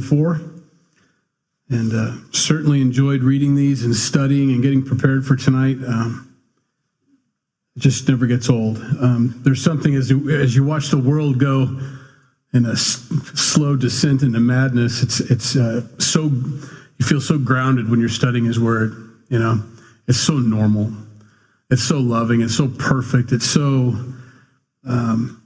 4. And uh, certainly enjoyed reading these and studying and getting prepared for tonight. Um, it just never gets old. Um, there's something as you, as you watch the world go in a s- slow descent into madness. It's it's uh, so you feel so grounded when you're studying His Word. You know, it's so normal. It's so loving. It's so perfect. It's so. Um,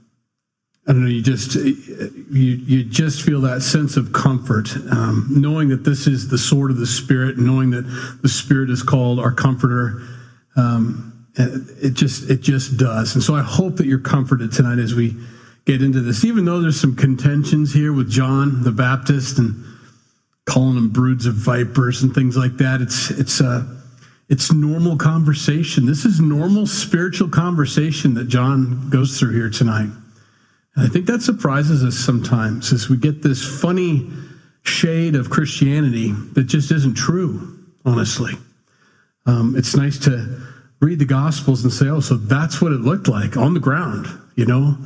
I don't know. You just you you just feel that sense of comfort, um, knowing that this is the sword of the Spirit, knowing that the Spirit is called our Comforter. Um, it just it just does, and so I hope that you're comforted tonight as we get into this. Even though there's some contentions here with John the Baptist and calling them broods of vipers and things like that, it's it's uh, it's normal conversation. This is normal spiritual conversation that John goes through here tonight. And I think that surprises us sometimes as we get this funny shade of Christianity that just isn't true, honestly. Um, it's nice to read the Gospels and say, oh, so that's what it looked like on the ground, you know,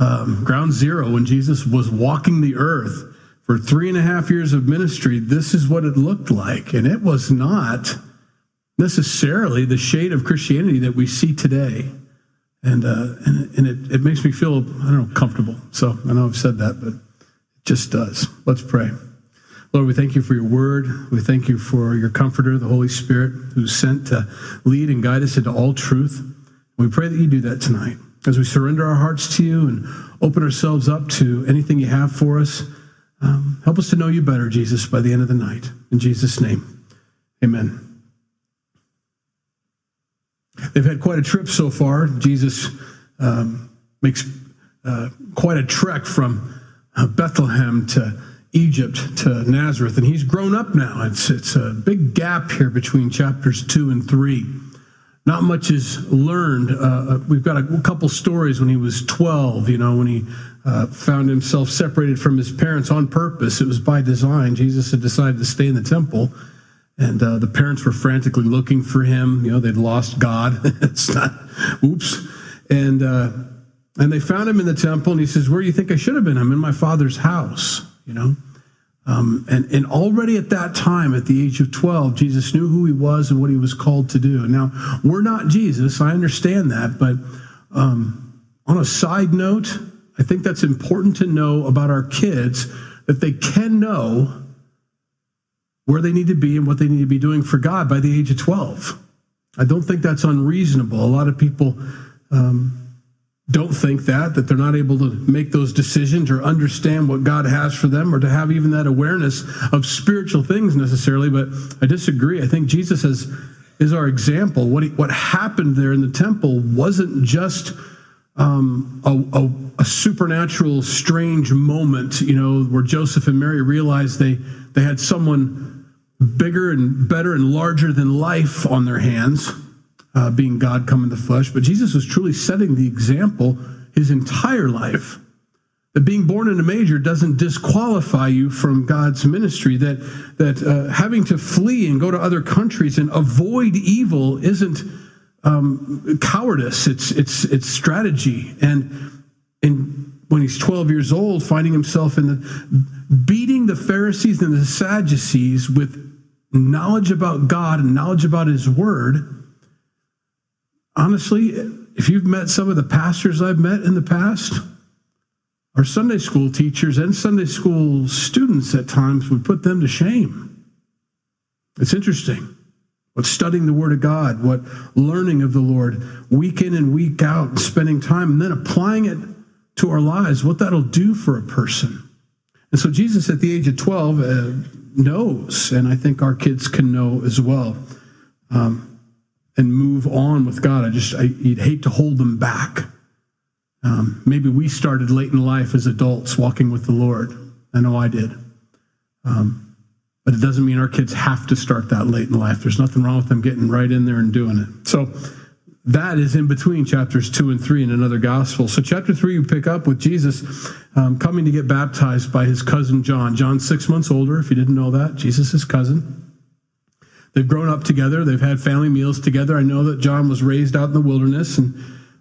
um, ground zero when Jesus was walking the earth for three and a half years of ministry. This is what it looked like. And it was not necessarily the shade of Christianity that we see today and uh, and, and it, it makes me feel I don't know comfortable. So I know I've said that, but it just does. Let's pray. Lord, we thank you for your word. We thank you for your comforter, the Holy Spirit, who's sent to lead and guide us into all truth. We pray that you do that tonight as we surrender our hearts to you and open ourselves up to anything you have for us. Um, help us to know you better, Jesus, by the end of the night. In Jesus' name, amen. They've had quite a trip so far. Jesus um, makes uh, quite a trek from uh, Bethlehem to Egypt to Nazareth, and he's grown up now. It's it's a big gap here between chapters two and three. Not much is learned. Uh, uh we've got a, couple stories when he was 12, you know, when he uh, found himself separated from his parents on purpose. It was by design. Jesus had decided to stay in the temple and uh, the parents were frantically looking for him. You know, they'd lost God. it's not, oops. And uh, and they found him in the temple, and he says, "Where do you think I should have been? I'm in my father's house." You know, um, and and already at that time, at the age of twelve, Jesus knew who he was and what he was called to do. Now we're not Jesus. I understand that, but um, on a side note, I think that's important to know about our kids that they can know where they need to be and what they need to be doing for God by the age of 12. I don't think that's unreasonable. A lot of people um, don't think that, that they're not able to make those decisions or understand what God has for them or to have even that awareness of spiritual things necessarily. But I disagree. I think Jesus has, is our example. What, he, what happened there in the temple wasn't just um, a, a, a supernatural, strange moment, you know, where Joseph and Mary realized they, they had someone bigger and better and larger than life on their hands, uh, being God come in the flesh. But Jesus was truly setting the example his entire life. That being born in a manger doesn't disqualify you from God's ministry. That that uh, having to flee and go to other countries and avoid evil isn't um, cowardice. It's it's it's strategy. And and when he's 12 years old, finding himself in the beating the Pharisees and the Sadducees with knowledge about God and knowledge about His Word, honestly, if you've met some of the pastors I've met in the past, our Sunday school teachers and Sunday school students at times would put them to shame. It's interesting. What studying the Word of God, what learning of the Lord week in and week out, and spending time, and then applying it to our lives, what that'll do for a person. And so Jesus, at the age of 12, uh, knows, and I think our kids can know as well, um, and move on with God. I just, I, you'd hate to hold them back. Um, maybe we started late in life as adults walking with the Lord. I know I did. Um, but it doesn't mean our kids have to start that late in life. There's nothing wrong with them getting right in there and doing it. So that is in between chapters two and three in another gospel. So, chapter three, you pick up with Jesus um, coming to get baptized by his cousin John. John's six months older, if you didn't know that. Jesus' cousin. They've grown up together, they've had family meals together. I know that John was raised out in the wilderness, and,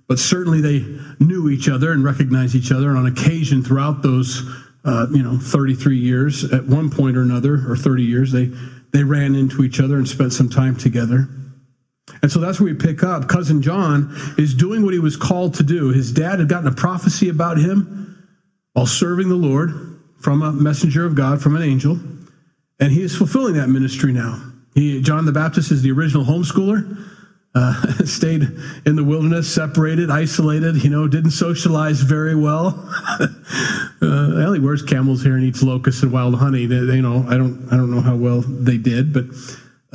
but certainly they knew each other and recognized each other. And on occasion, throughout those uh, you know, 33 years at one point or another, or 30 years, they, they ran into each other and spent some time together. And so that's where we pick up. Cousin John is doing what he was called to do. His dad had gotten a prophecy about him while serving the Lord from a messenger of God, from an angel, and he is fulfilling that ministry now. He, John the Baptist is the original homeschooler. Uh, stayed in the wilderness, separated, isolated. You know, didn't socialize very well. uh, well, he wears camel's hair and eats locusts and wild honey. They, they, you know, I don't, I don't know how well they did, but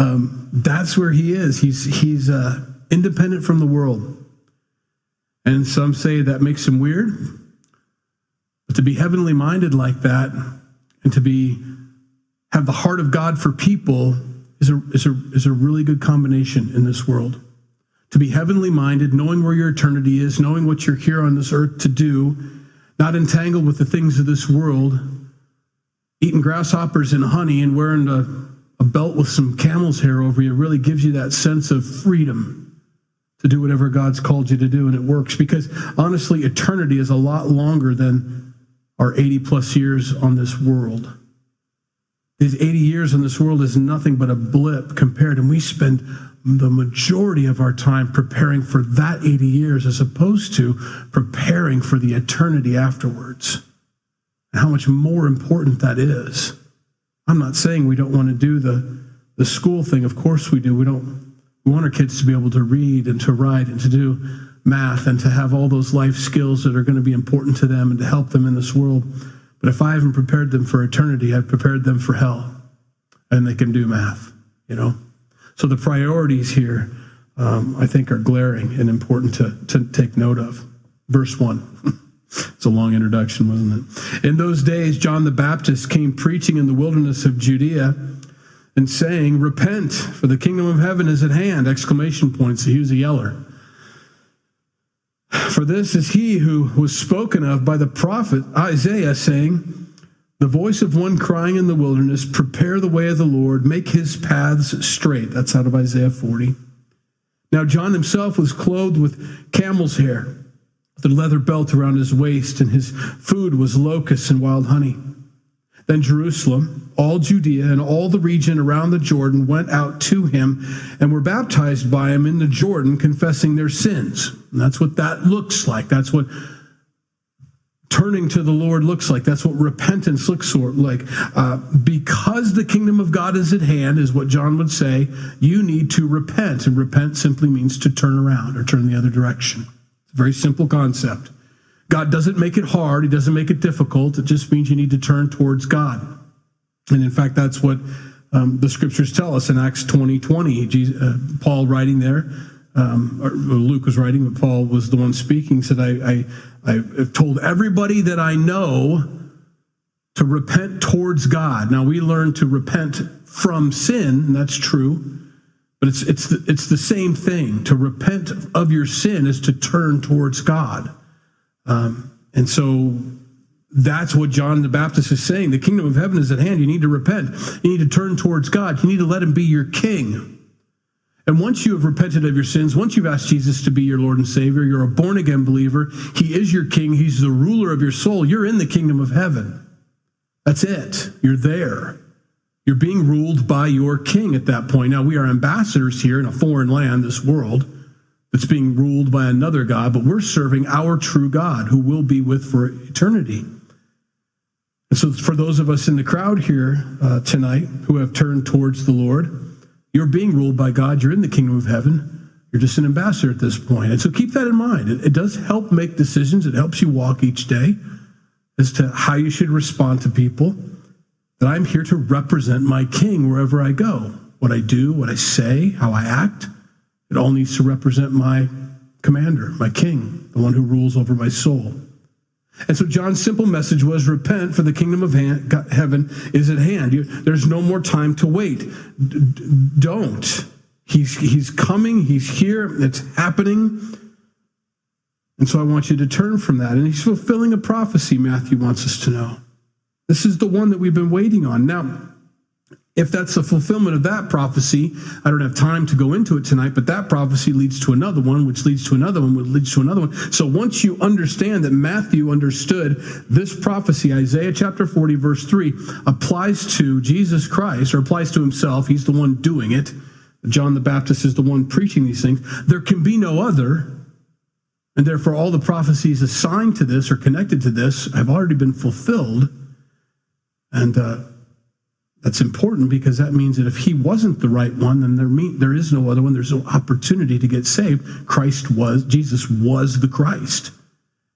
um, that's where he is. He's he's uh, independent from the world, and some say that makes him weird. But to be heavenly minded like that, and to be have the heart of God for people is a is a is a really good combination in this world. To be heavenly minded, knowing where your eternity is, knowing what you're here on this earth to do, not entangled with the things of this world, eating grasshoppers and honey and wearing a a belt with some camel's hair over you really gives you that sense of freedom to do whatever God's called you to do, and it works. Because honestly, eternity is a lot longer than our 80 plus years on this world. These 80 years on this world is nothing but a blip compared, and we spend the majority of our time preparing for that 80 years as opposed to preparing for the eternity afterwards. And how much more important that is. I'm not saying we don't want to do the, the school thing. Of course we do. We don't we want our kids to be able to read and to write and to do math and to have all those life skills that are going to be important to them and to help them in this world. But if I haven't prepared them for eternity, I've prepared them for hell. And they can do math, you know? So the priorities here, um, I think, are glaring and important to, to take note of. Verse 1. It's a long introduction, wasn't it? In those days, John the Baptist came preaching in the wilderness of Judea and saying, Repent, for the kingdom of heaven is at hand! Exclamation points. He was a yeller. For this is he who was spoken of by the prophet Isaiah, saying, The voice of one crying in the wilderness, Prepare the way of the Lord, make his paths straight. That's out of Isaiah 40. Now, John himself was clothed with camel's hair the leather belt around his waist, and his food was locusts and wild honey. Then Jerusalem, all Judea, and all the region around the Jordan went out to him and were baptized by him in the Jordan, confessing their sins. And that's what that looks like. That's what turning to the Lord looks like. That's what repentance looks like. Uh, because the kingdom of God is at hand, is what John would say, you need to repent. And repent simply means to turn around or turn the other direction. Very simple concept. God doesn't make it hard, He doesn't make it difficult. It just means you need to turn towards God. And in fact, that's what um, the scriptures tell us in Acts 20 20. Jesus, uh, Paul writing there, um, or Luke was writing, but Paul was the one speaking, said, I, I, I've told everybody that I know to repent towards God. Now, we learn to repent from sin, and that's true. But it's, it's, the, it's the same thing. To repent of your sin is to turn towards God. Um, and so that's what John the Baptist is saying. The kingdom of heaven is at hand. You need to repent. You need to turn towards God. You need to let him be your king. And once you have repented of your sins, once you've asked Jesus to be your Lord and Savior, you're a born again believer. He is your king. He's the ruler of your soul. You're in the kingdom of heaven. That's it. You're there. You're being ruled by your king at that point. Now, we are ambassadors here in a foreign land, this world, that's being ruled by another God, but we're serving our true God who will be with for eternity. And so, for those of us in the crowd here uh, tonight who have turned towards the Lord, you're being ruled by God. You're in the kingdom of heaven. You're just an ambassador at this point. And so, keep that in mind. It, it does help make decisions, it helps you walk each day as to how you should respond to people that I'm here to represent my king wherever I go. What I do, what I say, how I act, it all needs to represent my commander, my king, the one who rules over my soul. And so John's simple message was repent, for the kingdom of heaven is at hand. There's no more time to wait. Don't. He's, he's coming, he's here, it's happening. And so I want you to turn from that. And he's fulfilling a prophecy, Matthew wants us to know. This is the one that we've been waiting on. Now, if that's the fulfillment of that prophecy, I don't have time to go into it tonight, but that prophecy leads to another one, which leads to another one, which leads to another one. So once you understand that Matthew understood this prophecy, Isaiah chapter 40, verse 3, applies to Jesus Christ or applies to himself, he's the one doing it. John the Baptist is the one preaching these things. There can be no other. And therefore, all the prophecies assigned to this or connected to this have already been fulfilled. And uh, that's important because that means that if he wasn't the right one, then there, mean, there is no other one. There's no opportunity to get saved. Christ was, Jesus was the Christ.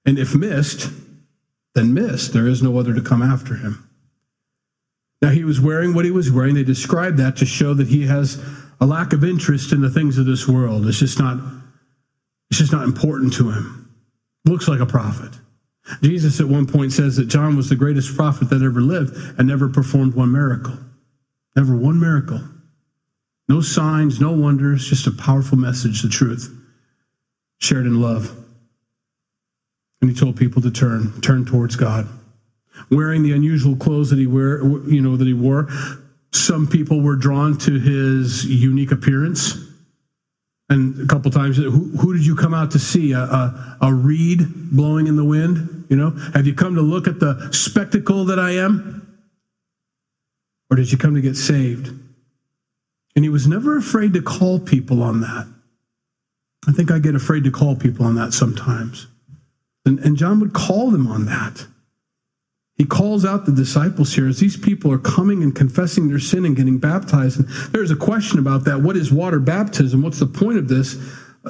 And if missed, then missed. There is no other to come after him. Now, he was wearing what he was wearing. They describe that to show that he has a lack of interest in the things of this world. It's just not, it's just not important to him. Looks like a prophet. Jesus at one point says that John was the greatest prophet that ever lived and never performed one miracle. Never one miracle. No signs, no wonders, just a powerful message, the truth, shared in love. And he told people to turn, turn towards God. Wearing the unusual clothes that he wear, you know, that he wore, some people were drawn to his unique appearance. And a couple times, who, who did you come out to see? A, a, a reed blowing in the wind? You know, have you come to look at the spectacle that I am? Or did you come to get saved? And he was never afraid to call people on that. I think I get afraid to call people on that sometimes. And, and John would call them on that. He calls out the disciples here as these people are coming and confessing their sin and getting baptized. And there's a question about that. What is water baptism? What's the point of this?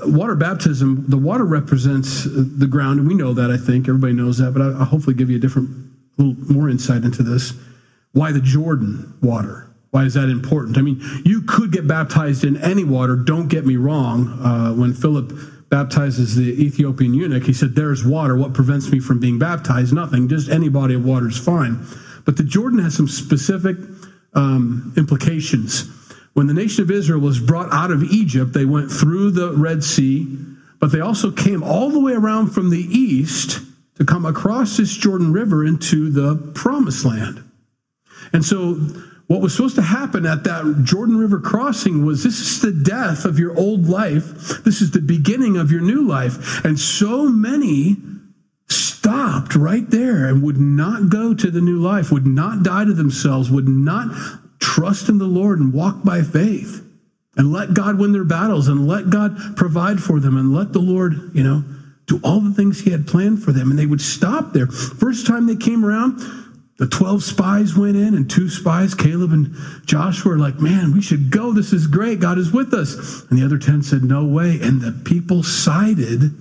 Water baptism, the water represents the ground, and we know that, I think. Everybody knows that, but I, will hopefully give you a different, little more insight into this. Why the Jordan water? Why is that important? I mean, you could get baptized in any water, don't get me wrong. Uh, when Philip baptizes the Ethiopian eunuch, he said, There's water. What prevents me from being baptized? Nothing. Just any body of water is fine. But the Jordan has some specific um, implications. When the nation of Israel was brought out of Egypt, they went through the Red Sea, but they also came all the way around from the east to come across this Jordan River into the promised land. And so what was supposed to happen at that Jordan River crossing was this is the death of your old life. This is the beginning of your new life. And so many stopped right there and would not go to the new life, would not die to themselves, would not trust in the Lord and walk by faith and let God win their battles and let God provide for them and let the Lord, you know, do all the things he had planned for them. And they would stop there. First time they came around, the 12 spies went in, and two spies, Caleb and Joshua, were like, Man, we should go. This is great. God is with us. And the other 10 said, No way. And the people sided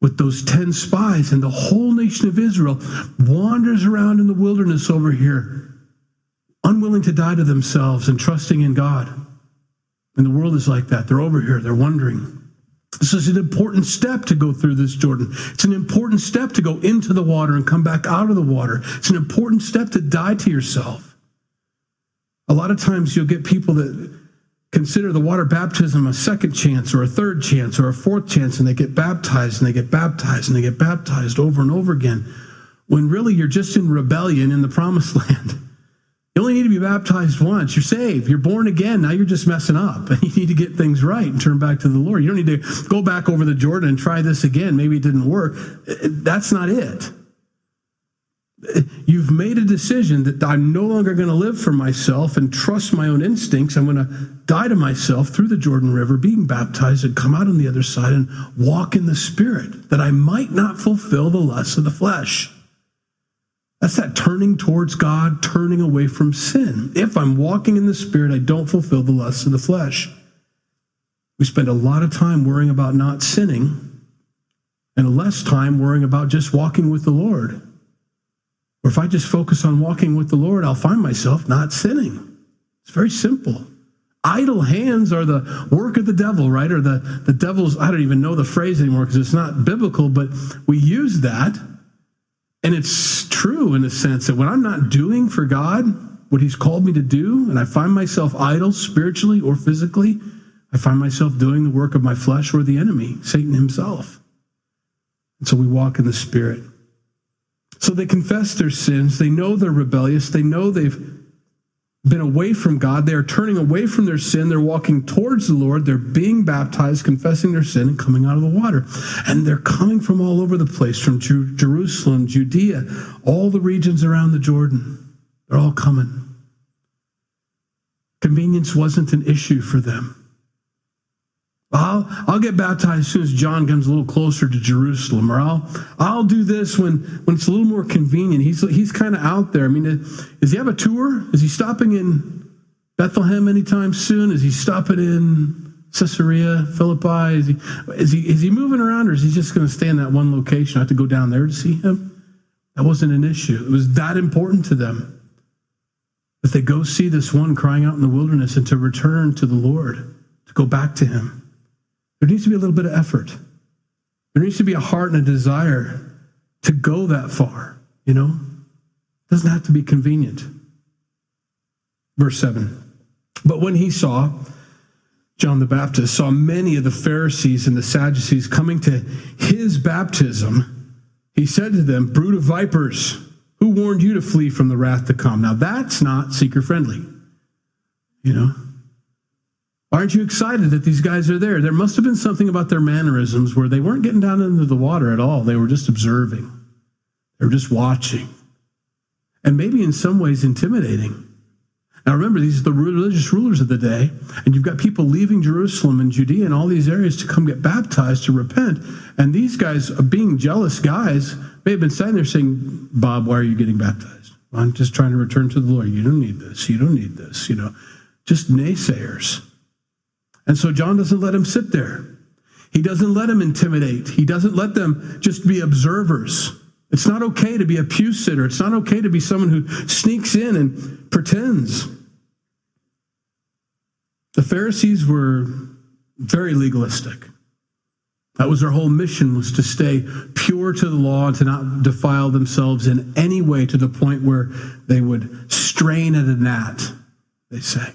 with those 10 spies, and the whole nation of Israel wanders around in the wilderness over here, unwilling to die to themselves and trusting in God. And the world is like that. They're over here, they're wondering. This is an important step to go through this Jordan. It's an important step to go into the water and come back out of the water. It's an important step to die to yourself. A lot of times you'll get people that consider the water baptism a second chance or a third chance or a fourth chance, and they get baptized and they get baptized and they get baptized over and over again, when really you're just in rebellion in the promised land. Only need to be baptized once. You're saved. You're born again. Now you're just messing up. And you need to get things right and turn back to the Lord. You don't need to go back over the Jordan and try this again. Maybe it didn't work. Uh, uh, that's not it. Uh, you've made a decision that I'm no longer going to live for myself and trust my own instincts. I'm going to die to myself through the Jordan River, being baptized, and come out on the other side and walk in the Spirit, that I might not fulfill the lusts of the flesh. That's that turning towards God, turning away from sin. If I'm walking in the Spirit, I don't fulfill the lusts of the flesh. We spend a lot of time worrying about not sinning and less time worrying about just walking with the Lord. Or if I just focus on walking with the Lord, I'll find myself not sinning. It's very simple. Idle hands are the work of the devil, right? Or the, the devil's, I don't even know the phrase anymore because it's not biblical, but we use that and it's true in a sense that when I'm not doing for God what He's called me to do, and I find myself idle spiritually or physically, I find myself doing the work of my flesh or the enemy, Satan himself. And so we walk in the Spirit. So they confess their sins. They know they're rebellious. They know they've been away from God. They are turning away from their sin. They're walking towards the Lord. They're being baptized, confessing their sin, and coming out of the water. And they're coming from all over the place from Jerusalem, Judea, all the regions around the Jordan. They're all coming. Convenience wasn't an issue for them. I'll, I'll get baptized as soon as John comes a little closer to Jerusalem, or I'll, I'll do this when, when it's a little more convenient. He's, he's kind of out there. I mean, does he have a tour? Is he stopping in Bethlehem anytime soon? Is he stopping in Caesarea Philippi? Is he, is he, is he moving around, or is he just going to stay in that one location? I have to go down there to see him? That wasn't an issue. It was that important to them that they go see this one crying out in the wilderness and to return to the Lord, to go back to him. There needs to be a little bit of effort. There needs to be a heart and a desire to go that far, you know? It doesn't have to be convenient. Verse 7. But when he saw, John the Baptist saw many of the Pharisees and the Sadducees coming to his baptism, he said to them, Brood of vipers, who warned you to flee from the wrath to come? Now that's not seeker friendly, you know? Aren't you excited that these guys are there? There must have been something about their mannerisms where they weren't getting down into the water at all. They were just observing, they were just watching, and maybe in some ways intimidating. Now remember, these are the religious rulers of the day, and you've got people leaving Jerusalem and Judea and all these areas to come get baptized to repent. And these guys, uh, being jealous guys, may have been sitting there saying, Bob, why are you getting baptized? I'm just trying to return to the Lord. You don't need this. You don't need this. You know, just naysayers. And so John doesn't let him sit there. He doesn't let him intimidate. He doesn't let them just be observers. It's not okay to be a pew sitter. It's not okay to be someone who sneaks in and pretends. The Pharisees were very legalistic. That was their whole mission was to stay pure to the law and to not defile themselves in any way to the point where they would strain at a gnat, they say.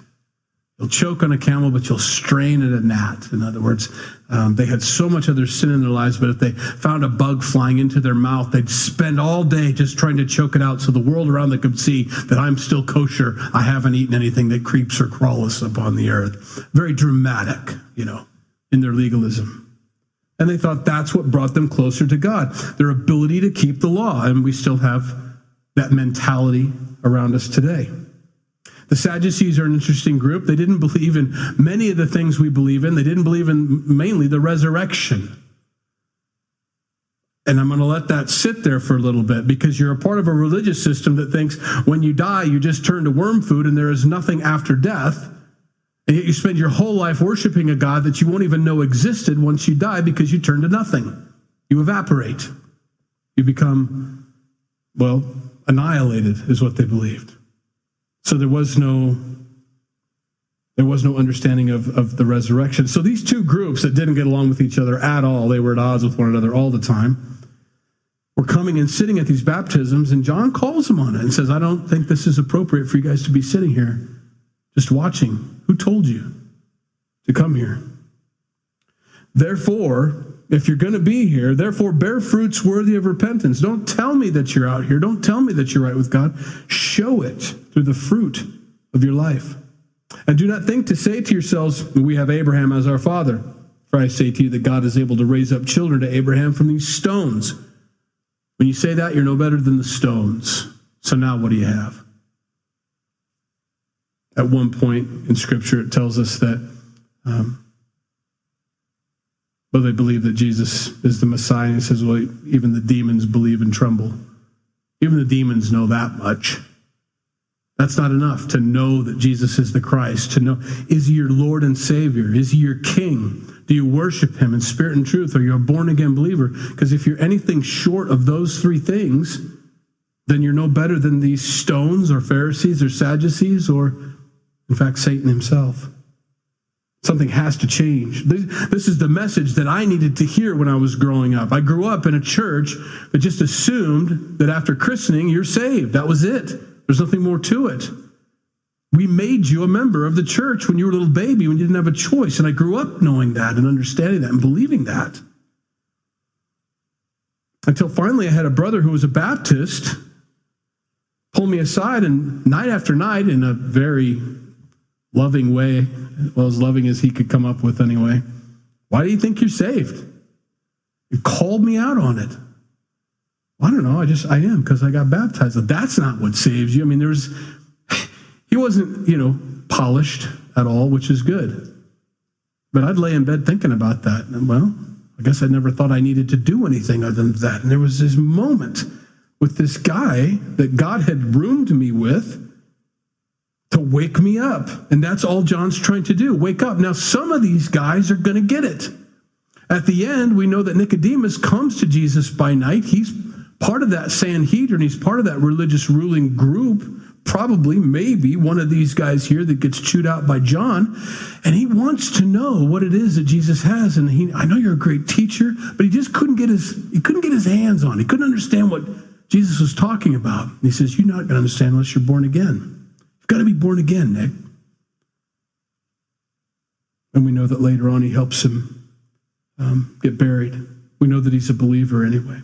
You'll choke on a camel, but you'll strain at a gnat. In other words, um, they had so much other sin in their lives, but if they found a bug flying into their mouth, they'd spend all day just trying to choke it out so the world around them could see that I'm still kosher. I haven't eaten anything that creeps or crawls upon the earth. Very dramatic, you know, in their legalism. And they thought that's what brought them closer to God, their ability to keep the law. And we still have that mentality around us today. The Sadducees are an interesting group. They didn't believe in many of the things we believe in. They didn't believe in mainly the resurrection. And I'm going to let that sit there for a little bit because you're a part of a religious system that thinks when you die, you just turn to worm food and there is nothing after death. And yet you spend your whole life worshiping a God that you won't even know existed once you die because you turn to nothing. You evaporate. You become, well, annihilated, is what they believed. So there was no there was no understanding of, of the resurrection. So these two groups that didn't get along with each other at all, they were at odds with one another all the time, were coming and sitting at these baptisms, and John calls them on it and says, I don't think this is appropriate for you guys to be sitting here just watching. Who told you to come here? Therefore, if you're going to be here, therefore bear fruits worthy of repentance. Don't tell me that you're out here. Don't tell me that you're right with God. Show it through the fruit of your life. And do not think to say to yourselves, We have Abraham as our father. For I say to you that God is able to raise up children to Abraham from these stones. When you say that, you're no better than the stones. So now what do you have? At one point in Scripture, it tells us that um, well, they believe that Jesus is the Messiah. He says, well, even the demons believe and tremble. Even the demons know that much. That's not enough to know that Jesus is the Christ, to know, is he your Lord and Savior? Is he your King? Do you worship him in spirit and truth? Are you a born again believer? Because if you're anything short of those three things, then you're no better than these stones or Pharisees or Sadducees or, in fact, Satan himself. Something has to change. This is the message that I needed to hear when I was growing up. I grew up in a church that just assumed that after christening, you're saved. That was it. There's nothing more to it. We made you a member of the church when you were a little baby, when you didn't have a choice. And I grew up knowing that and understanding that and believing that. Until finally, I had a brother who was a Baptist pull me aside and night after night in a very loving way, well, as loving as he could come up with anyway. Why do you think you're saved? You called me out on it. I don't know. I just, I am because I got baptized. That's not what saves you. I mean, there's, he wasn't, you know, polished at all, which is good. But I'd lay in bed thinking about that. And well, I guess I never thought I needed to do anything other than that. And there was this moment with this guy that God had roomed me with wake me up. And that's all John's trying to do wake up. Now, some of these guys are going to get it. At the end, we know that Nicodemus comes to Jesus by night. He's part of that Sanhedrin, he's part of that religious ruling group. Probably, maybe one of these guys here that gets chewed out by John, and he wants to know what it is that Jesus has. And he, I know you're a great teacher, but he just couldn't get his he couldn't get his hands on. He couldn't understand what Jesus was talking about. And he says, "You're not going to understand unless you're born again." Got to be born again, Nick. And we know that later on he helps him um, get buried. We know that he's a believer anyway.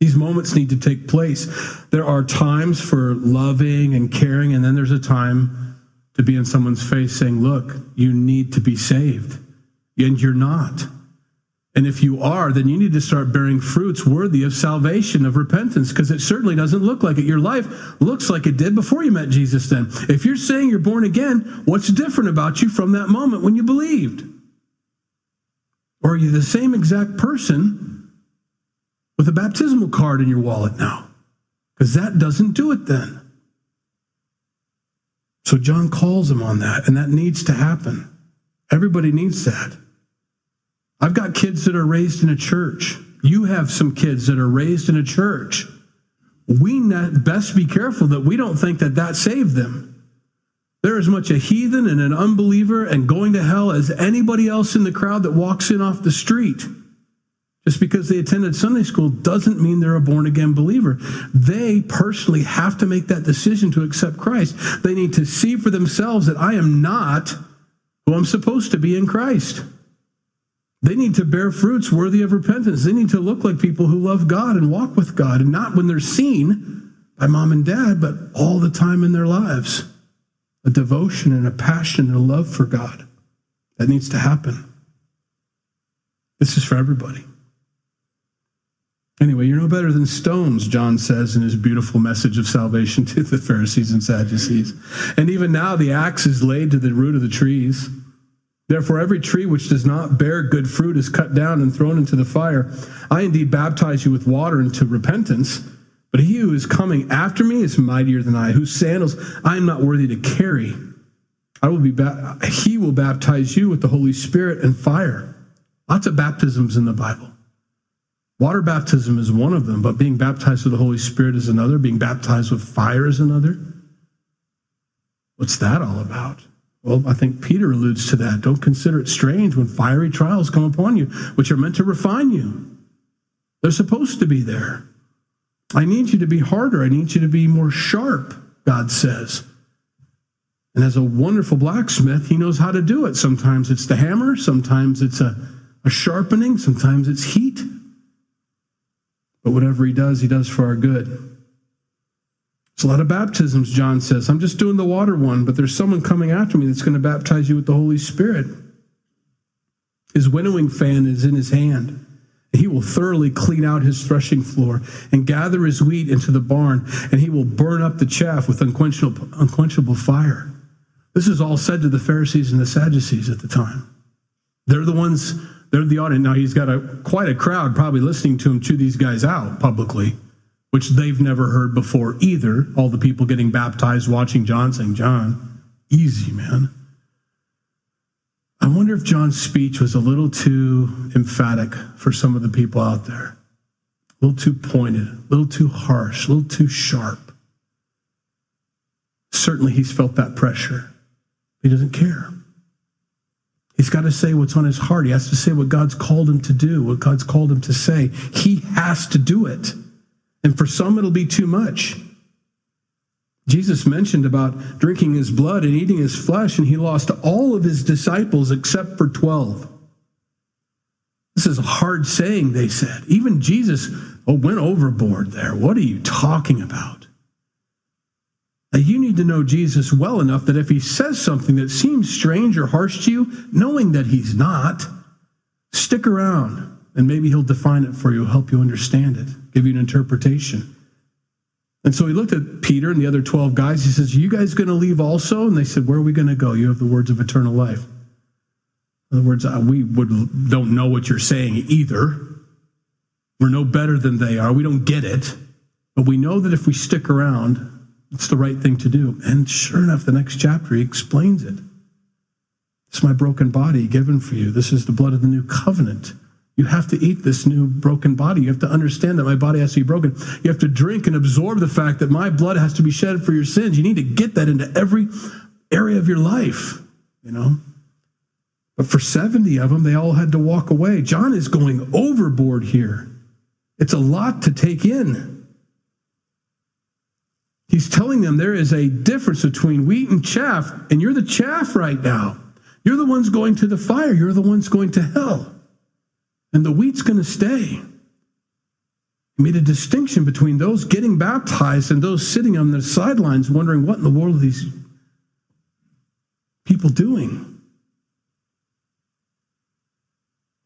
These moments need to take place. There are times for loving and caring, and then there's a time to be in someone's face saying, Look, you need to be saved, and you're not. And if you are, then you need to start bearing fruits worthy of salvation, of repentance, because it certainly doesn't look like it. Your life looks like it did before you met Jesus then. If you're saying you're born again, what's different about you from that moment when you believed? Or are you the same exact person with a baptismal card in your wallet now? Because that doesn't do it then. So John calls him on that, and that needs to happen. Everybody needs that. I've got kids that are raised in a church. You have some kids that are raised in a church. We best be careful that we don't think that that saved them. They're as much a heathen and an unbeliever and going to hell as anybody else in the crowd that walks in off the street. Just because they attended Sunday school doesn't mean they're a born again believer. They personally have to make that decision to accept Christ. They need to see for themselves that I am not who I'm supposed to be in Christ. They need to bear fruits worthy of repentance. They need to look like people who love God and walk with God, and not when they're seen by mom and dad, but all the time in their lives. A devotion and a passion and a love for God. That needs to happen. This is for everybody. Anyway, you're no better than stones, John says in his beautiful message of salvation to the Pharisees and Sadducees. And even now, the axe is laid to the root of the trees. Therefore, every tree which does not bear good fruit is cut down and thrown into the fire. I indeed baptize you with water into repentance, but he who is coming after me is mightier than I, whose sandals I am not worthy to carry. I will be ba- he will baptize you with the Holy Spirit and fire. Lots of baptisms in the Bible. Water baptism is one of them, but being baptized with the Holy Spirit is another. Being baptized with fire is another. What's that all about? Well, I think Peter alludes to that. Don't consider it strange when fiery trials come upon you, which are meant to refine you. They're supposed to be there. I need you to be harder. I need you to be more sharp, God says. And as a wonderful blacksmith, he knows how to do it. Sometimes it's the hammer, sometimes it's a, a sharpening, sometimes it's heat. But whatever he does, he does for our good. It's a lot of baptisms, John says. I'm just doing the water one, but there's someone coming after me that's going to baptize you with the Holy Spirit. His winnowing fan is in his hand. He will thoroughly clean out his threshing floor and gather his wheat into the barn, and he will burn up the chaff with unquenchable, unquenchable fire. This is all said to the Pharisees and the Sadducees at the time. They're the ones, they're the audience. Now he's got a quite a crowd probably listening to him chew these guys out publicly which they've never heard before either. All the people getting baptized, watching John saying, John, easy, man. I wonder if John's speech was a little too emphatic for some of the people out there. A little too pointed, a little too harsh, a little too sharp. Certainly, he's felt that pressure. He doesn't care. He's got to say what's on his heart. He has to say what God's called him to do, what God's called him to say. He has to do it. And for some, it'll be too much. Jesus mentioned about drinking his blood and eating his flesh, and he lost all of his disciples except for 12. This is a hard saying, they said. Even Jesus oh, went overboard there. What are you talking about? Now, you need to know Jesus well enough that if he says something that seems strange or harsh to you, knowing that he's not, stick around and maybe he'll define it for you, help you understand it, give you an interpretation. And so he looked at Peter and the other 12 guys. He says, You guys going to leave also? And they said, Where are we going to go? You have the words of eternal life. In other words, uh, we would, don't know what you're saying either. We're no better than they are. We don't get it. But we know that if we stick around, it's the right thing to do. And sure enough, the next chapter, he explains it. It's my broken body given for you. This is the blood of the new covenant. You have to eat this new broken body. You have to understand that my body has to be broken. You have to drink and absorb the fact that my blood has to be shed for your sins. You need to get that into every area of your life, you know? But for 70 of them, they all had to walk away. John is going overboard here. It's a lot to take in. He's telling them there is a difference between wheat and chaff, and you're the chaff right now. You're the ones going to the fire, you're the ones going to hell. And the wheat's going to stay. He made a distinction between those getting baptized and those sitting on the sidelines wondering what in the world are these people doing?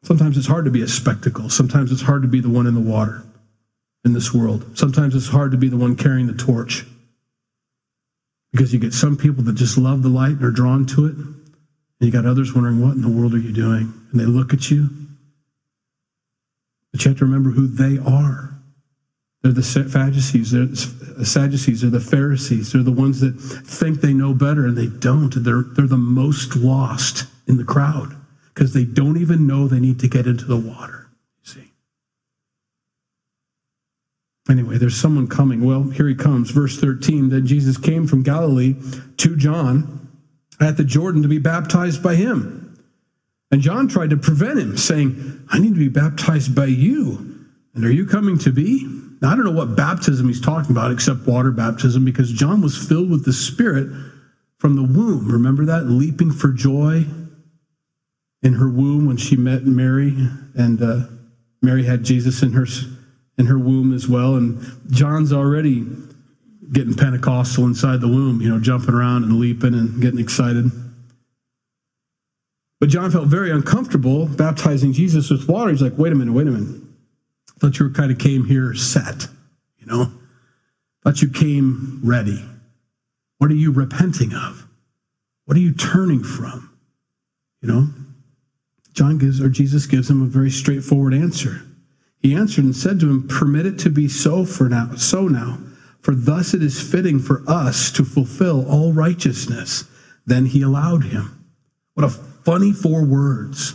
Sometimes it's hard to be a spectacle. Sometimes it's hard to be the one in the water in this world. Sometimes it's hard to be the one carrying the torch. Because you get some people that just love the light and are drawn to it. And you got others wondering, what in the world are you doing? And they look at you. But you have to remember who they are. They're the Sadducees. They're the Sadducees. They're the Pharisees. They're the ones that think they know better and they don't. They're, they're the most lost in the crowd because they don't even know they need to get into the water. See? Anyway, there's someone coming. Well, here he comes. Verse 13. Then Jesus came from Galilee to John at the Jordan to be baptized by him. And John tried to prevent him, saying, I need to be baptized by you. And are you coming to be? Now, I don't know what baptism he's talking about except water baptism because John was filled with the Spirit from the womb. Remember that? Leaping for joy in her womb when she met Mary, and uh, Mary had Jesus in her in her womb as well. And John's already getting Pentecostal inside the womb, you know, jumping around and leaping and getting excited. But John felt very uncomfortable baptizing Jesus with water. He's like, wait a minute, wait a minute. I thought you kind of came here set, you know? I thought you came ready. What are you repenting of? What are you turning from? You know? John gives, or Jesus gives him a very straightforward answer. He answered and said to him, Permit it to be so for now, so now, for thus it is fitting for us to fulfill all righteousness. Then he allowed him. What a funny four words.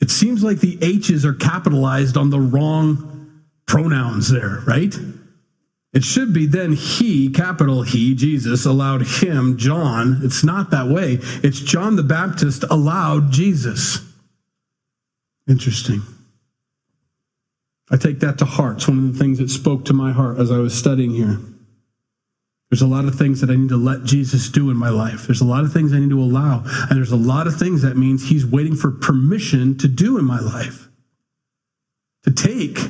It seems like the H's are capitalized on the wrong pronouns there, right? It should be then he, capital He, Jesus, allowed him, John. It's not that way. It's John the Baptist allowed Jesus. Interesting. I take that to heart. It's one of the things that spoke to my heart as I was studying here. There's a lot of things that I need to let Jesus do in my life. There's a lot of things I need to allow. And there's a lot of things that means he's waiting for permission to do in my life, to take,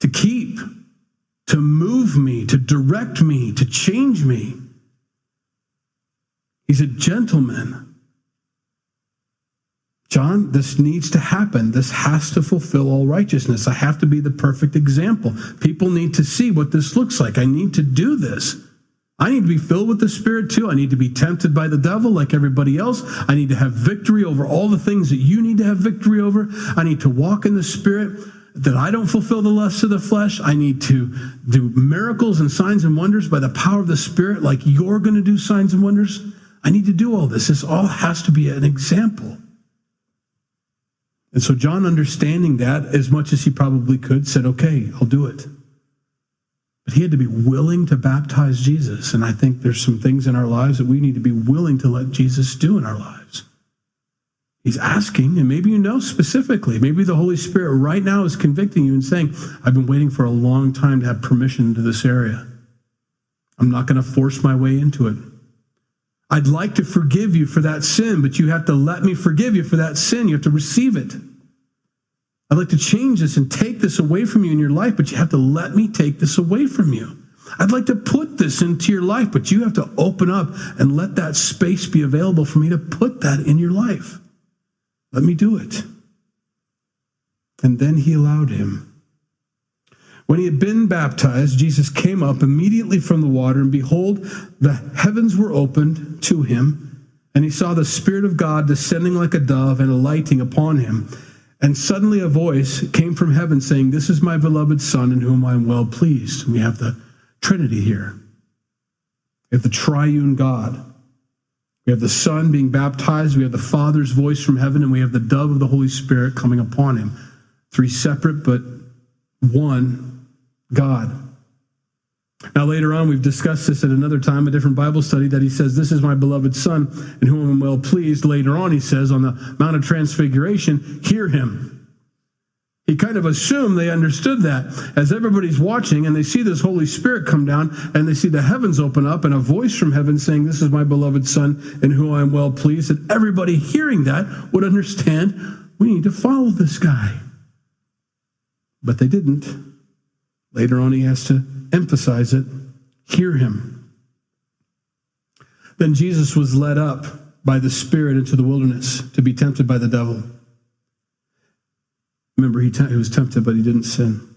to keep, to move me, to direct me, to change me. He's a gentleman. John, this needs to happen. This has to fulfill all righteousness. I have to be the perfect example. People need to see what this looks like. I need to do this. I need to be filled with the Spirit too. I need to be tempted by the devil like everybody else. I need to have victory over all the things that you need to have victory over. I need to walk in the Spirit that I don't fulfill the lusts of the flesh. I need to do miracles and signs and wonders by the power of the Spirit like you're going to do signs and wonders. I need to do all this. This all has to be an example. And so John, understanding that as much as he probably could, said, okay, I'll do it. But he had to be willing to baptize Jesus. And I think there's some things in our lives that we need to be willing to let Jesus do in our lives. He's asking, and maybe you know specifically, maybe the Holy Spirit right now is convicting you and saying, I've been waiting for a long time to have permission to this area. I'm not going to force my way into it. I'd like to forgive you for that sin, but you have to let me forgive you for that sin. You have to receive it. I'd like to change this and take this away from you in your life, but you have to let me take this away from you. I'd like to put this into your life, but you have to open up and let that space be available for me to put that in your life. Let me do it. And then he allowed him. When he had been baptized, Jesus came up immediately from the water, and behold, the heavens were opened to him, and he saw the Spirit of God descending like a dove and alighting upon him. And suddenly a voice came from heaven saying, This is my beloved Son, in whom I am well pleased. We have the Trinity here. We have the triune God. We have the Son being baptized. We have the Father's voice from heaven, and we have the dove of the Holy Spirit coming upon him. Three separate but one God. Now, later on, we've discussed this at another time, a different Bible study, that he says, This is my beloved Son, in whom I'm well pleased. Later on, he says, on the Mount of Transfiguration, hear him. He kind of assumed they understood that as everybody's watching and they see this Holy Spirit come down and they see the heavens open up and a voice from heaven saying, This is my beloved Son, in whom I am well pleased, that everybody hearing that would understand we need to follow this guy. But they didn't. Later on, he has to emphasize it hear him. Then Jesus was led up by the Spirit into the wilderness to be tempted by the devil. Remember, he, he was tempted, but he didn't sin.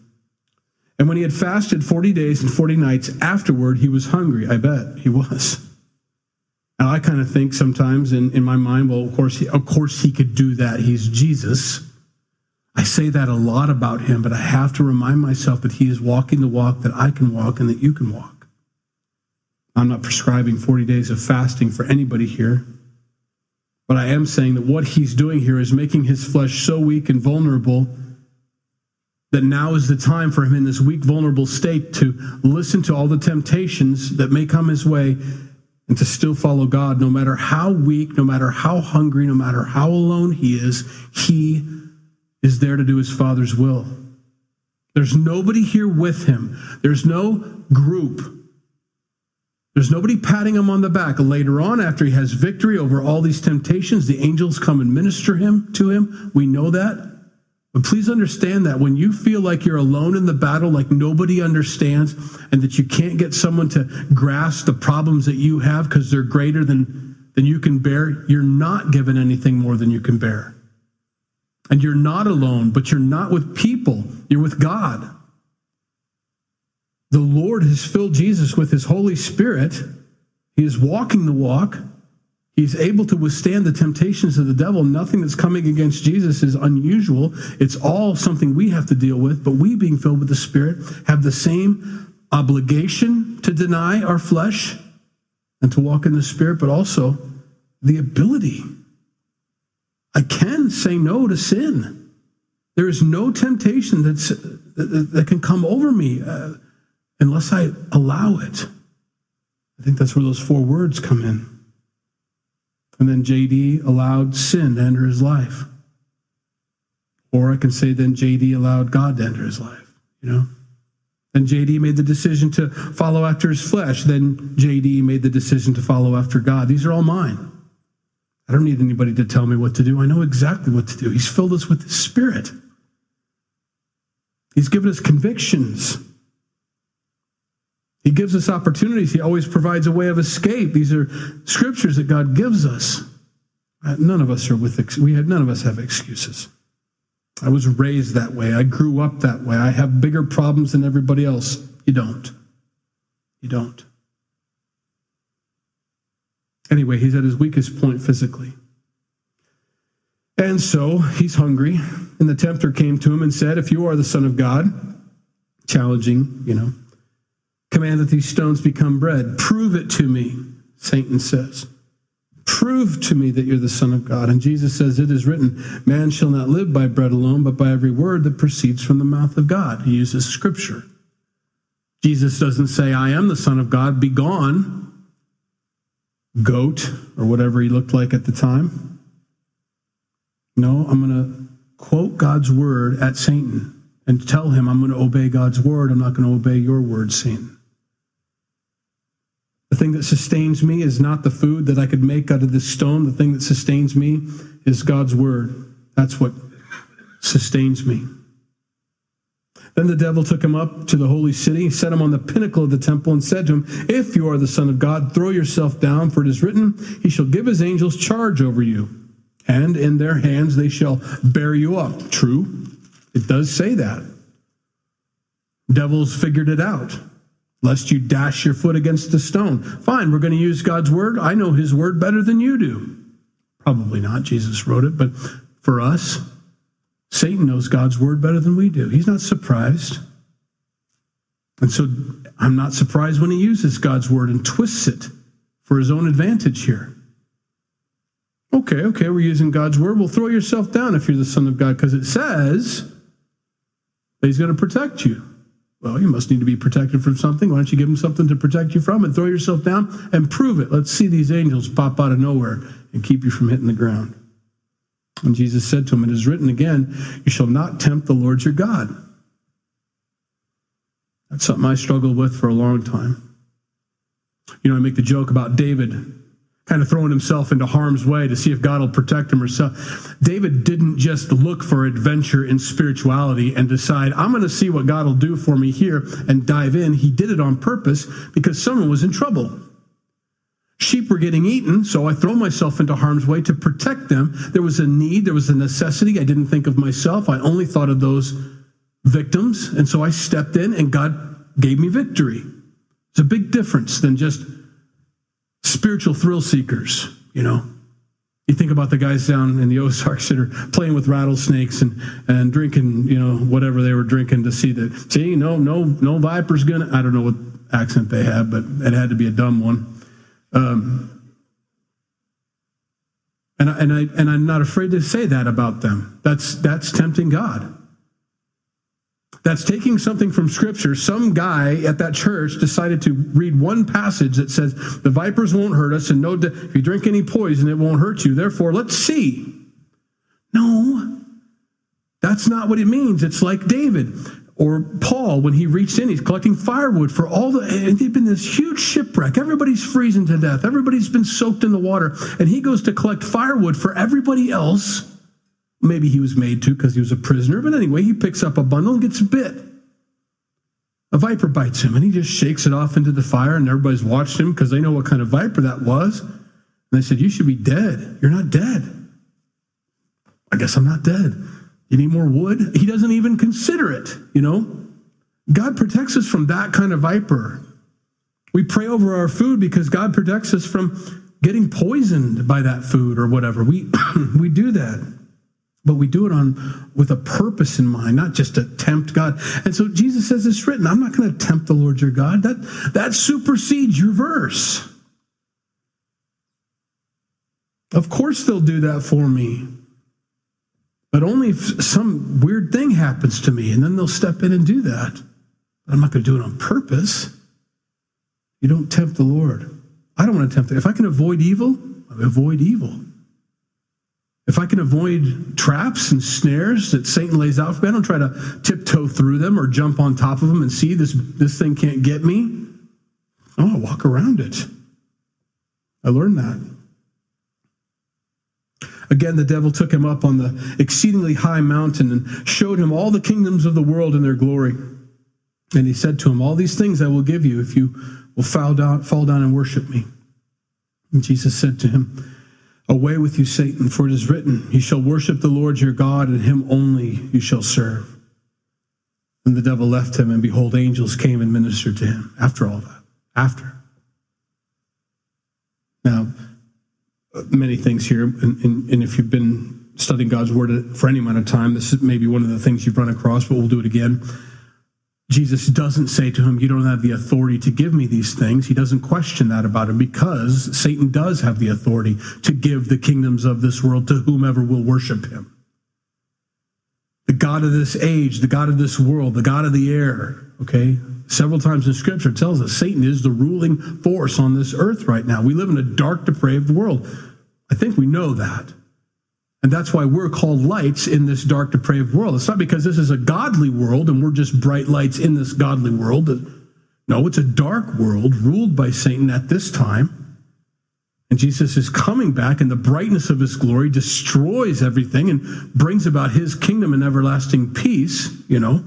And when he had fasted 40 days and 40 nights afterward, he was hungry. I bet he was. And I kind of think sometimes in, in my mind, well, of course, he, of course he could do that. He's Jesus. I say that a lot about him, but I have to remind myself that he is walking the walk that I can walk and that you can walk. I'm not prescribing 40 days of fasting for anybody here, but I am saying that what he's doing here is making his flesh so weak and vulnerable that now is the time for him in this weak, vulnerable state to listen to all the temptations that may come his way and to still follow God, no matter how weak, no matter how hungry, no matter how alone he is, he is there to do his Father's will. There's nobody here with him, there's no group. There's nobody patting him on the back. Later on, after he has victory over all these temptations, the angels come and minister him to him. We know that. But please understand that when you feel like you're alone in the battle, like nobody understands, and that you can't get someone to grasp the problems that you have because they're greater than, than you can bear, you're not given anything more than you can bear. And you're not alone, but you're not with people, you're with God. The Lord has filled Jesus with his Holy Spirit. He is walking the walk. He's able to withstand the temptations of the devil. Nothing that's coming against Jesus is unusual. It's all something we have to deal with. But we, being filled with the Spirit, have the same obligation to deny our flesh and to walk in the Spirit, but also the ability I can say no to sin. There is no temptation that's, that, that can come over me uh, unless I allow it. I think that's where those four words come in. And then JD allowed sin to enter his life. Or I can say then JD allowed God to enter his life, you know? Then JD made the decision to follow after his flesh. Then JD made the decision to follow after God. These are all mine. I don't need anybody to tell me what to do. I know exactly what to do. He's filled us with the Spirit. He's given us convictions. He gives us opportunities. He always provides a way of escape. These are scriptures that God gives us. Uh, none of us are with we have none of us have excuses. I was raised that way. I grew up that way. I have bigger problems than everybody else. You don't. You don't. Anyway, he's at his weakest point physically. And so he's hungry. And the tempter came to him and said, If you are the Son of God, challenging, you know, command that these stones become bread. Prove it to me, Satan says. Prove to me that you're the Son of God. And Jesus says, It is written, Man shall not live by bread alone, but by every word that proceeds from the mouth of God. He uses scripture. Jesus doesn't say, I am the Son of God, be gone goat or whatever he looked like at the time. No, I'm going to quote God's word at Satan and tell him I'm going to obey God's word. I'm not going to obey your word, Satan. The thing that sustains me is not the food that I could make out of this stone. The thing that sustains me is God's word. That's what sustains me. Then the devil took him up to the holy city, set him on the pinnacle of the temple, and said to him, If you are the Son of God, throw yourself down, for it is written, He shall give his angels charge over you, and in their hands they shall bear you up. True, it does say that. Devils figured it out, lest you dash your foot against the stone. Fine, we're going to use God's word. I know his word better than you do. Probably not, Jesus wrote it, but for us, Satan knows God's word better than we do. He's not surprised. And so I'm not surprised when he uses God's word and twists it for his own advantage here. Okay, okay, we're using God's word. Well, throw yourself down if you're the Son of God, because it says that he's going to protect you. Well, you must need to be protected from something. Why don't you give him something to protect you from and throw yourself down and prove it? Let's see these angels pop out of nowhere and keep you from hitting the ground. And Jesus said to him, It is written again, you shall not tempt the Lord your God. That's something I struggled with for a long time. You know, I make the joke about David kind of throwing himself into harm's way to see if God will protect him or so. David didn't just look for adventure in spirituality and decide, I'm going to see what God will do for me here and dive in. He did it on purpose because someone was in trouble. Sheep were getting eaten, so I throw myself into harm's way to protect them. There was a need, there was a necessity. I didn't think of myself, I only thought of those victims. And so I stepped in, and God gave me victory. It's a big difference than just spiritual thrill seekers, you know. You think about the guys down in the Ozarks that are playing with rattlesnakes and, and drinking, you know, whatever they were drinking to see that. See, no, no, no viper's gonna. I don't know what accent they have, but it had to be a dumb one. Um, and I, and I and I'm not afraid to say that about them. That's that's tempting God. That's taking something from Scripture. Some guy at that church decided to read one passage that says the vipers won't hurt us, and no, if you drink any poison, it won't hurt you. Therefore, let's see. No, that's not what it means. It's like David. Or Paul, when he reached in, he's collecting firewood for all the, and they've been this huge shipwreck. Everybody's freezing to death. Everybody's been soaked in the water. And he goes to collect firewood for everybody else. Maybe he was made to because he was a prisoner. But anyway, he picks up a bundle and gets bit. A viper bites him and he just shakes it off into the fire. And everybody's watched him because they know what kind of viper that was. And they said, You should be dead. You're not dead. I guess I'm not dead. You need more wood? He doesn't even consider it, you know? God protects us from that kind of viper. We pray over our food because God protects us from getting poisoned by that food or whatever. We we do that. But we do it on with a purpose in mind, not just to tempt God. And so Jesus says it's written, I'm not going to tempt the Lord your God. That that supersedes your verse. Of course they'll do that for me but only if some weird thing happens to me, and then they'll step in and do that. I'm not going to do it on purpose. You don't tempt the Lord. I don't want to tempt it. If I can avoid evil, I avoid evil. If I can avoid traps and snares that Satan lays out for me, I don't try to tiptoe through them or jump on top of them and see this, this thing can't get me. Oh, I walk around it. I learned that. Again, the devil took him up on the exceedingly high mountain and showed him all the kingdoms of the world and their glory. And he said to him, All these things I will give you if you will fall down, fall down and worship me. And Jesus said to him, Away with you, Satan, for it is written, You shall worship the Lord your God, and him only you shall serve. And the devil left him, and behold, angels came and ministered to him after all that. After. Now, many things here, and, and, and, if you've been studying God's word for any amount of time, this is maybe one of the things you've run across, but we'll do it again. Jesus doesn't say to him, You don't have the authority to give me these things. He doesn't question that about him because Satan does have the authority to give the kingdoms of this world to whomever will worship him. The God of this age, the God of this world, the God of the air, okay? Several times in scripture tells us Satan is the ruling force on this earth right now. We live in a dark, depraved world. I think we know that. And that's why we're called lights in this dark, depraved world. It's not because this is a godly world and we're just bright lights in this godly world. No, it's a dark world ruled by Satan at this time. And Jesus is coming back, and the brightness of his glory destroys everything and brings about his kingdom and everlasting peace, you know.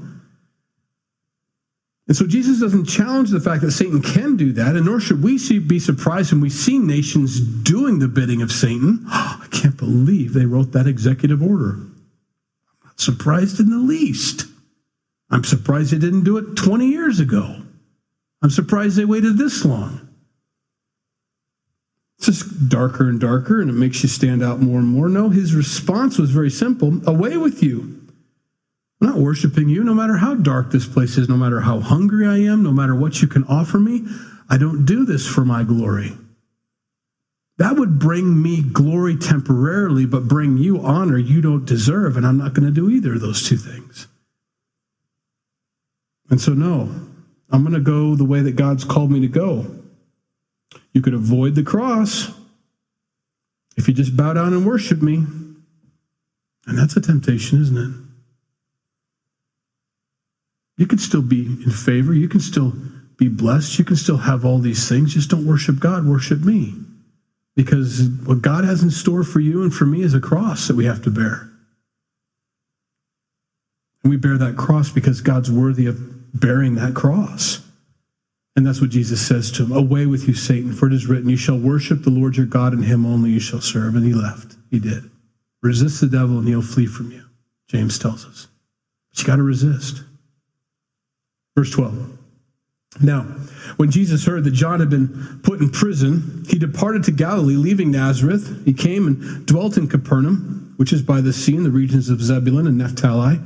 And so Jesus doesn't challenge the fact that Satan can do that, and nor should we be surprised when we see nations doing the bidding of Satan. Oh, I can't believe they wrote that executive order. I'm not surprised in the least. I'm surprised they didn't do it 20 years ago. I'm surprised they waited this long. It's just darker and darker, and it makes you stand out more and more. No, his response was very simple away with you. I'm not worshiping you, no matter how dark this place is, no matter how hungry I am, no matter what you can offer me. I don't do this for my glory. That would bring me glory temporarily, but bring you honor you don't deserve. And I'm not going to do either of those two things. And so, no, I'm going to go the way that God's called me to go. You could avoid the cross if you just bow down and worship me. And that's a temptation, isn't it? You can still be in favor. You can still be blessed. You can still have all these things. Just don't worship God, worship me. Because what God has in store for you and for me is a cross that we have to bear. And we bear that cross because God's worthy of bearing that cross. And that's what Jesus says to him Away with you, Satan, for it is written, You shall worship the Lord your God, and him only you shall serve. And he left. He did. Resist the devil, and he'll flee from you, James tells us. But you got to resist. Verse 12. Now, when Jesus heard that John had been put in prison, he departed to Galilee, leaving Nazareth. He came and dwelt in Capernaum, which is by the sea in the regions of Zebulun and Naphtali,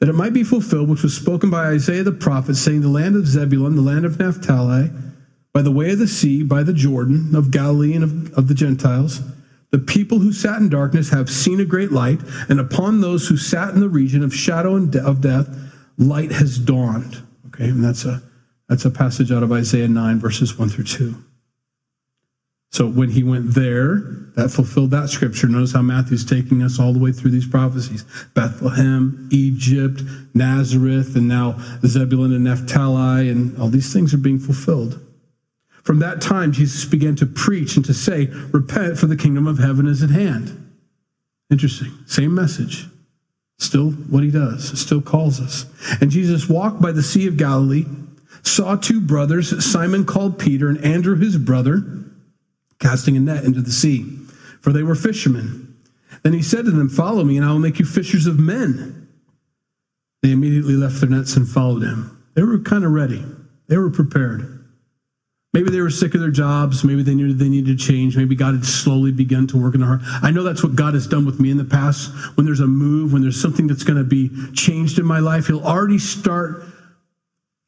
that it might be fulfilled which was spoken by Isaiah the prophet, saying, The land of Zebulun, the land of Naphtali, by the way of the sea, by the Jordan, of Galilee and of, of the Gentiles, the people who sat in darkness have seen a great light, and upon those who sat in the region of shadow and de- of death, light has dawned. Okay, and that's a that's a passage out of Isaiah 9, verses 1 through 2. So when he went there, that fulfilled that scripture. Notice how Matthew's taking us all the way through these prophecies Bethlehem, Egypt, Nazareth, and now Zebulun and Naphtali, and all these things are being fulfilled. From that time, Jesus began to preach and to say, Repent, for the kingdom of heaven is at hand. Interesting. Same message. Still what he does, still calls us. And Jesus walked by the Sea of Galilee, saw two brothers, Simon called Peter and Andrew his brother, casting a net into the sea, for they were fishermen. Then he said to them, Follow me, and I will make you fishers of men. They immediately left their nets and followed him. They were kind of ready, they were prepared. Maybe they were sick of their jobs. Maybe they knew they needed to change. Maybe God had slowly begun to work in their heart. I know that's what God has done with me in the past. When there's a move, when there's something that's going to be changed in my life, He'll already start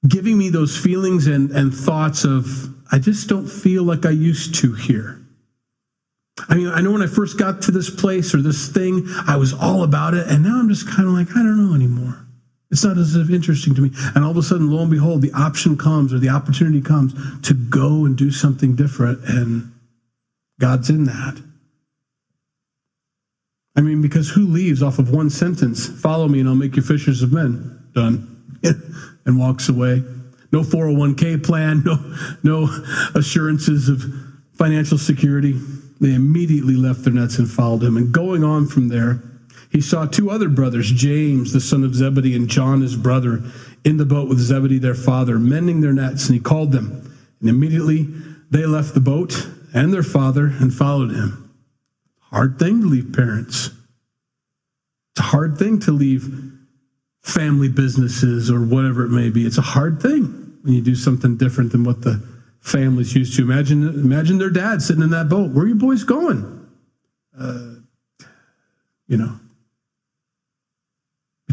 giving me those feelings and, and thoughts of, I just don't feel like I used to here. I mean, I know when I first got to this place or this thing, I was all about it. And now I'm just kind of like, I don't know anymore. It's not as if interesting to me. And all of a sudden, lo and behold, the option comes or the opportunity comes to go and do something different. And God's in that. I mean, because who leaves off of one sentence, follow me and I'll make you fishers of men? Done. and walks away. No 401k plan, no, no assurances of financial security. They immediately left their nets and followed him. And going on from there, he saw two other brothers, James, the son of Zebedee, and John, his brother, in the boat with Zebedee, their father, mending their nets, and he called them. And immediately they left the boat and their father and followed him. Hard thing to leave parents. It's a hard thing to leave family businesses or whatever it may be. It's a hard thing when you do something different than what the family's used to. Imagine, imagine their dad sitting in that boat. Where are you boys going? Uh, you know,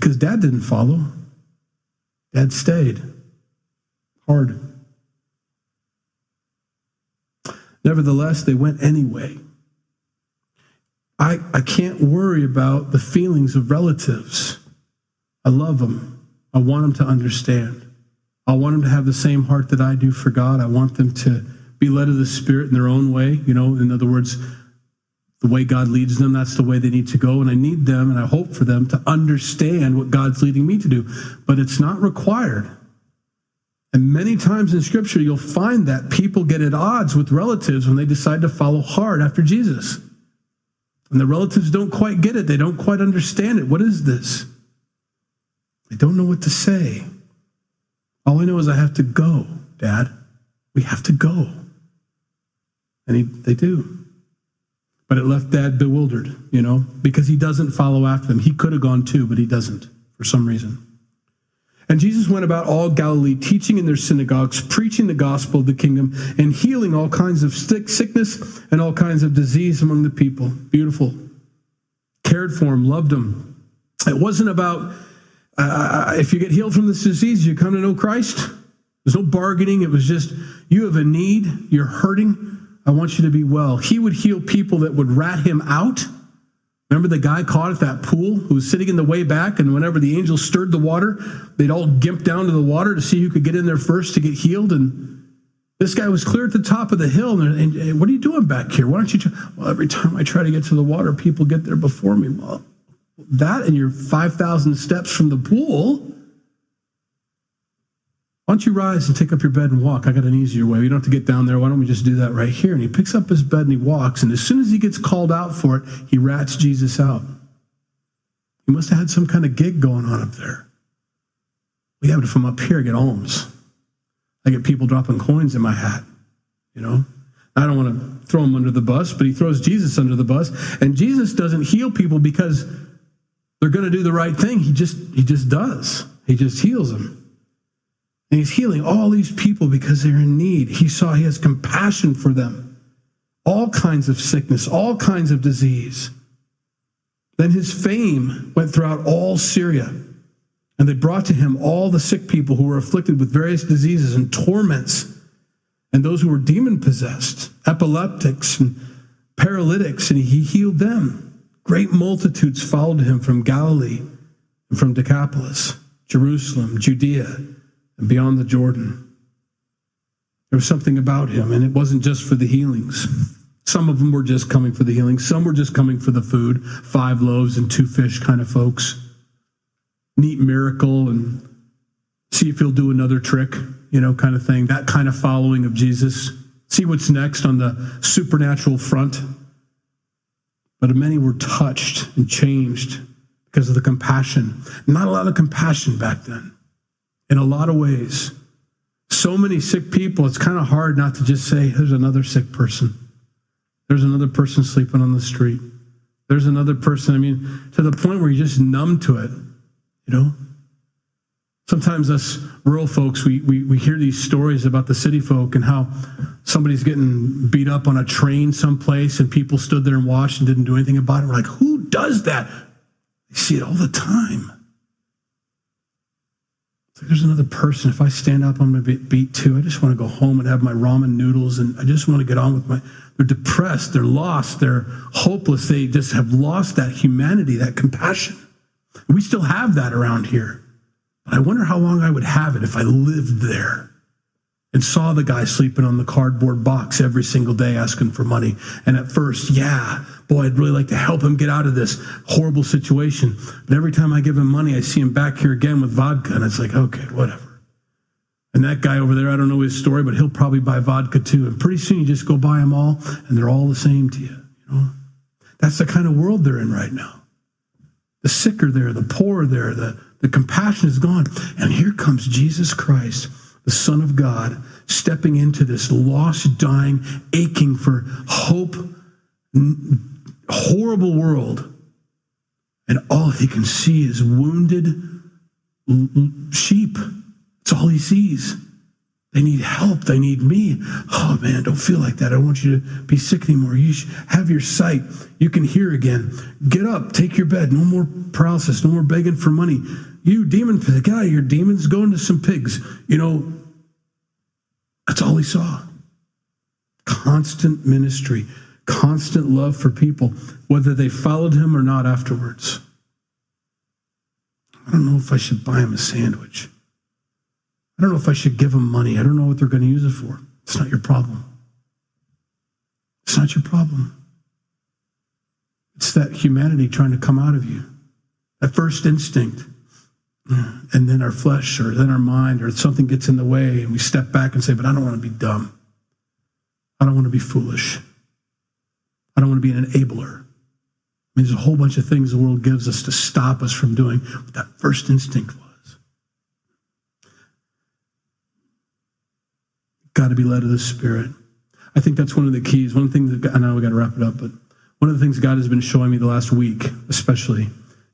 because dad didn't follow, dad stayed. Hard. Nevertheless, they went anyway. I, I can't worry about the feelings of relatives. I love them. I want them to understand. I want them to have the same heart that I do for God. I want them to be led of the Spirit in their own way. You know, in other words, the way God leads them, that's the way they need to go. And I need them and I hope for them to understand what God's leading me to do. But it's not required. And many times in Scripture, you'll find that people get at odds with relatives when they decide to follow hard after Jesus. And the relatives don't quite get it, they don't quite understand it. What is this? They don't know what to say. All I know is I have to go, Dad. We have to go. And he, they do. But it left Dad bewildered, you know, because he doesn't follow after them. He could have gone too, but he doesn't for some reason. And Jesus went about all Galilee, teaching in their synagogues, preaching the gospel of the kingdom, and healing all kinds of sickness and all kinds of disease among the people. Beautiful. Cared for them, loved them. It wasn't about uh, if you get healed from this disease, you come to know Christ. There's no bargaining. It was just, you have a need, you're hurting. I want you to be well. He would heal people that would rat him out Remember the guy caught at that pool who was sitting in the way back, and whenever the angels stirred the water, they'd all gimp down to the water to see who could get in there first to get healed. And this guy was clear at the top of the hill. And, and what are you doing back here? Why don't you? Try? Well, every time I try to get to the water, people get there before me. Well, that and you're 5,000 steps from the pool why don't you rise and take up your bed and walk? I got an easier way. You don't have to get down there. Why don't we just do that right here? And he picks up his bed and he walks. And as soon as he gets called out for it, he rats Jesus out. He must have had some kind of gig going on up there. We have it from up here, I get alms. I get people dropping coins in my hat, you know? I don't want to throw him under the bus, but he throws Jesus under the bus. And Jesus doesn't heal people because they're going to do the right thing. He just he just does. He just heals them. And he's healing all these people because they're in need. He saw he has compassion for them. All kinds of sickness, all kinds of disease. Then his fame went throughout all Syria. And they brought to him all the sick people who were afflicted with various diseases and torments, and those who were demon possessed, epileptics and paralytics, and he healed them. Great multitudes followed him from Galilee and from Decapolis, Jerusalem, Judea beyond the Jordan. There was something about him, and it wasn't just for the healings. Some of them were just coming for the healing. Some were just coming for the food, five loaves and two fish kind of folks. Neat miracle and see if he'll do another trick, you know, kind of thing. That kind of following of Jesus. See what's next on the supernatural front. But many were touched and changed because of the compassion. Not a lot of compassion back then in a lot of ways. So many sick people, it's kind of hard not to just say, there's another sick person. There's another person sleeping on the street. There's another person. I mean, to the point where you're just numb to it, you know? Sometimes us rural folks, we, we, we hear these stories about the city folk and how somebody's getting beat up on a train someplace and people stood there and watched and didn't do anything about it. We're like, who does that? They see it all the time. Like there's another person. If I stand up, I'm going to be beat too. I just want to go home and have my ramen noodles, and I just want to get on with my. They're depressed. They're lost. They're hopeless. They just have lost that humanity, that compassion. We still have that around here. But I wonder how long I would have it if I lived there and saw the guy sleeping on the cardboard box every single day asking for money. And at first, yeah, boy, I'd really like to help him get out of this horrible situation. But every time I give him money, I see him back here again with vodka. And it's like, okay, whatever. And that guy over there, I don't know his story, but he'll probably buy vodka too. And pretty soon you just go buy them all, and they're all the same to you. You know, that's the kind of world they're in right now. The sick are there, the poor are there, the, the compassion is gone. And here comes Jesus Christ the Son of God, stepping into this lost, dying, aching for hope, horrible world. And all he can see is wounded sheep. It's all he sees. They need help. They need me. Oh man, don't feel like that. I don't want you to be sick anymore. You have your sight. You can hear again. Get up. Take your bed. No more paralysis. No more begging for money. You demon, get out of here, demons. Go into some pigs. You know, that's all he saw. Constant ministry, constant love for people, whether they followed him or not afterwards. I don't know if I should buy him a sandwich. I don't know if I should give them money. I don't know what they're going to use it for. It's not your problem. It's not your problem. It's that humanity trying to come out of you, that first instinct. And then our flesh or then our mind or something gets in the way and we step back and say, But I don't want to be dumb. I don't want to be foolish. I don't want to be an enabler. I mean, there's a whole bunch of things the world gives us to stop us from doing what that first instinct was. got to be led of the Spirit. I think that's one of the keys. One thing that I know we got to wrap it up, but one of the things God has been showing me the last week, especially,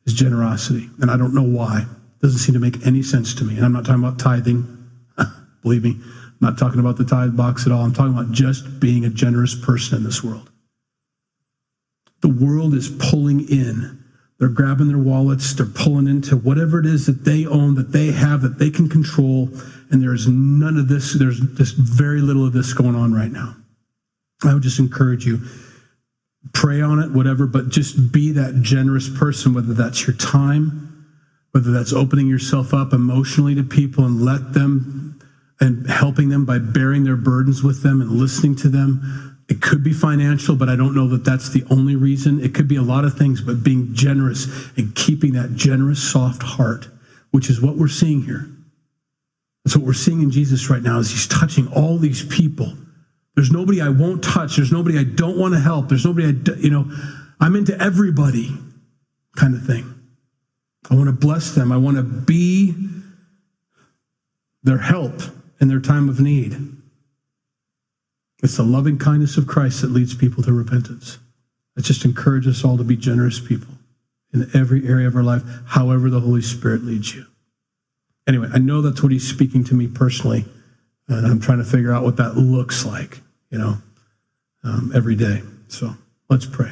is generosity. And I don't know why. It doesn't seem to make any sense to me. And I'm not talking about tithing. Believe me, I'm not talking about the tithe box at all. I'm talking about just being a generous person in this world. The world is pulling in. They're grabbing their wallets, they're pulling into whatever it is that they own, that they have, that they can control. And there's none of this, there's just very little of this going on right now. I would just encourage you pray on it, whatever, but just be that generous person, whether that's your time, whether that's opening yourself up emotionally to people and let them and helping them by bearing their burdens with them and listening to them. It could be financial, but I don't know that that's the only reason. It could be a lot of things, but being generous and keeping that generous, soft heart, which is what we're seeing here. That's what we're seeing in Jesus right now is he's touching all these people there's nobody I won't touch. There's nobody I don't want to help. There's nobody I, you know, I'm into everybody kind of thing. I want to bless them. I want to be their help in their time of need. It's the loving kindness of Christ that leads people to repentance. It just encourages us all to be generous people in every area of our life, however the Holy Spirit leads you. Anyway, I know that's what he's speaking to me personally. And I'm trying to figure out what that looks like, you know, um, every day. So let's pray.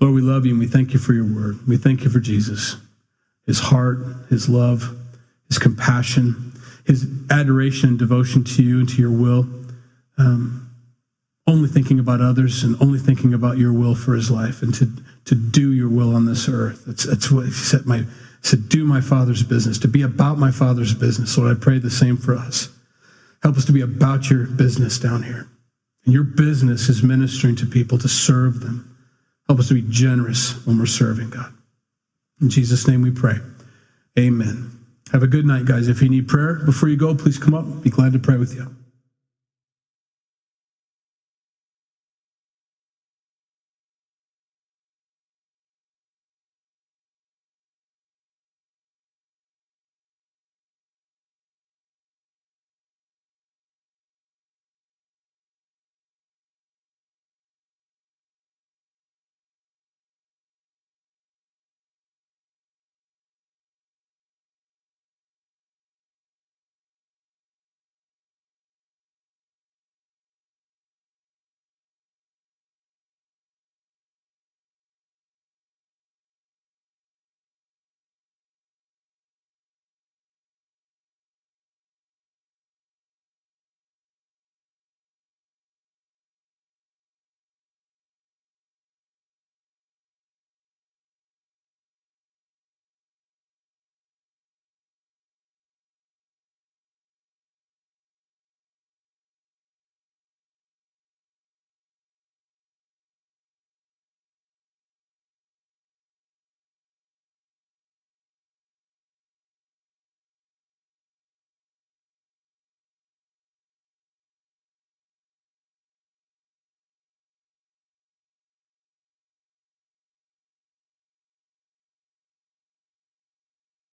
Lord, we love you and we thank you for your word. We thank you for Jesus, his heart, his love, his compassion, his adoration and devotion to you and to your will. Um, only thinking about others and only thinking about your will for his life and to, to do your will on this earth. That's, that's what he said, my, said, do my father's business, to be about my father's business. Lord, I pray the same for us. Help us to be about your business down here. And your business is ministering to people to serve them. Help us to be generous when we're serving God. In Jesus' name we pray. Amen. Have a good night, guys. If you need prayer before you go, please come up. Be glad to pray with you.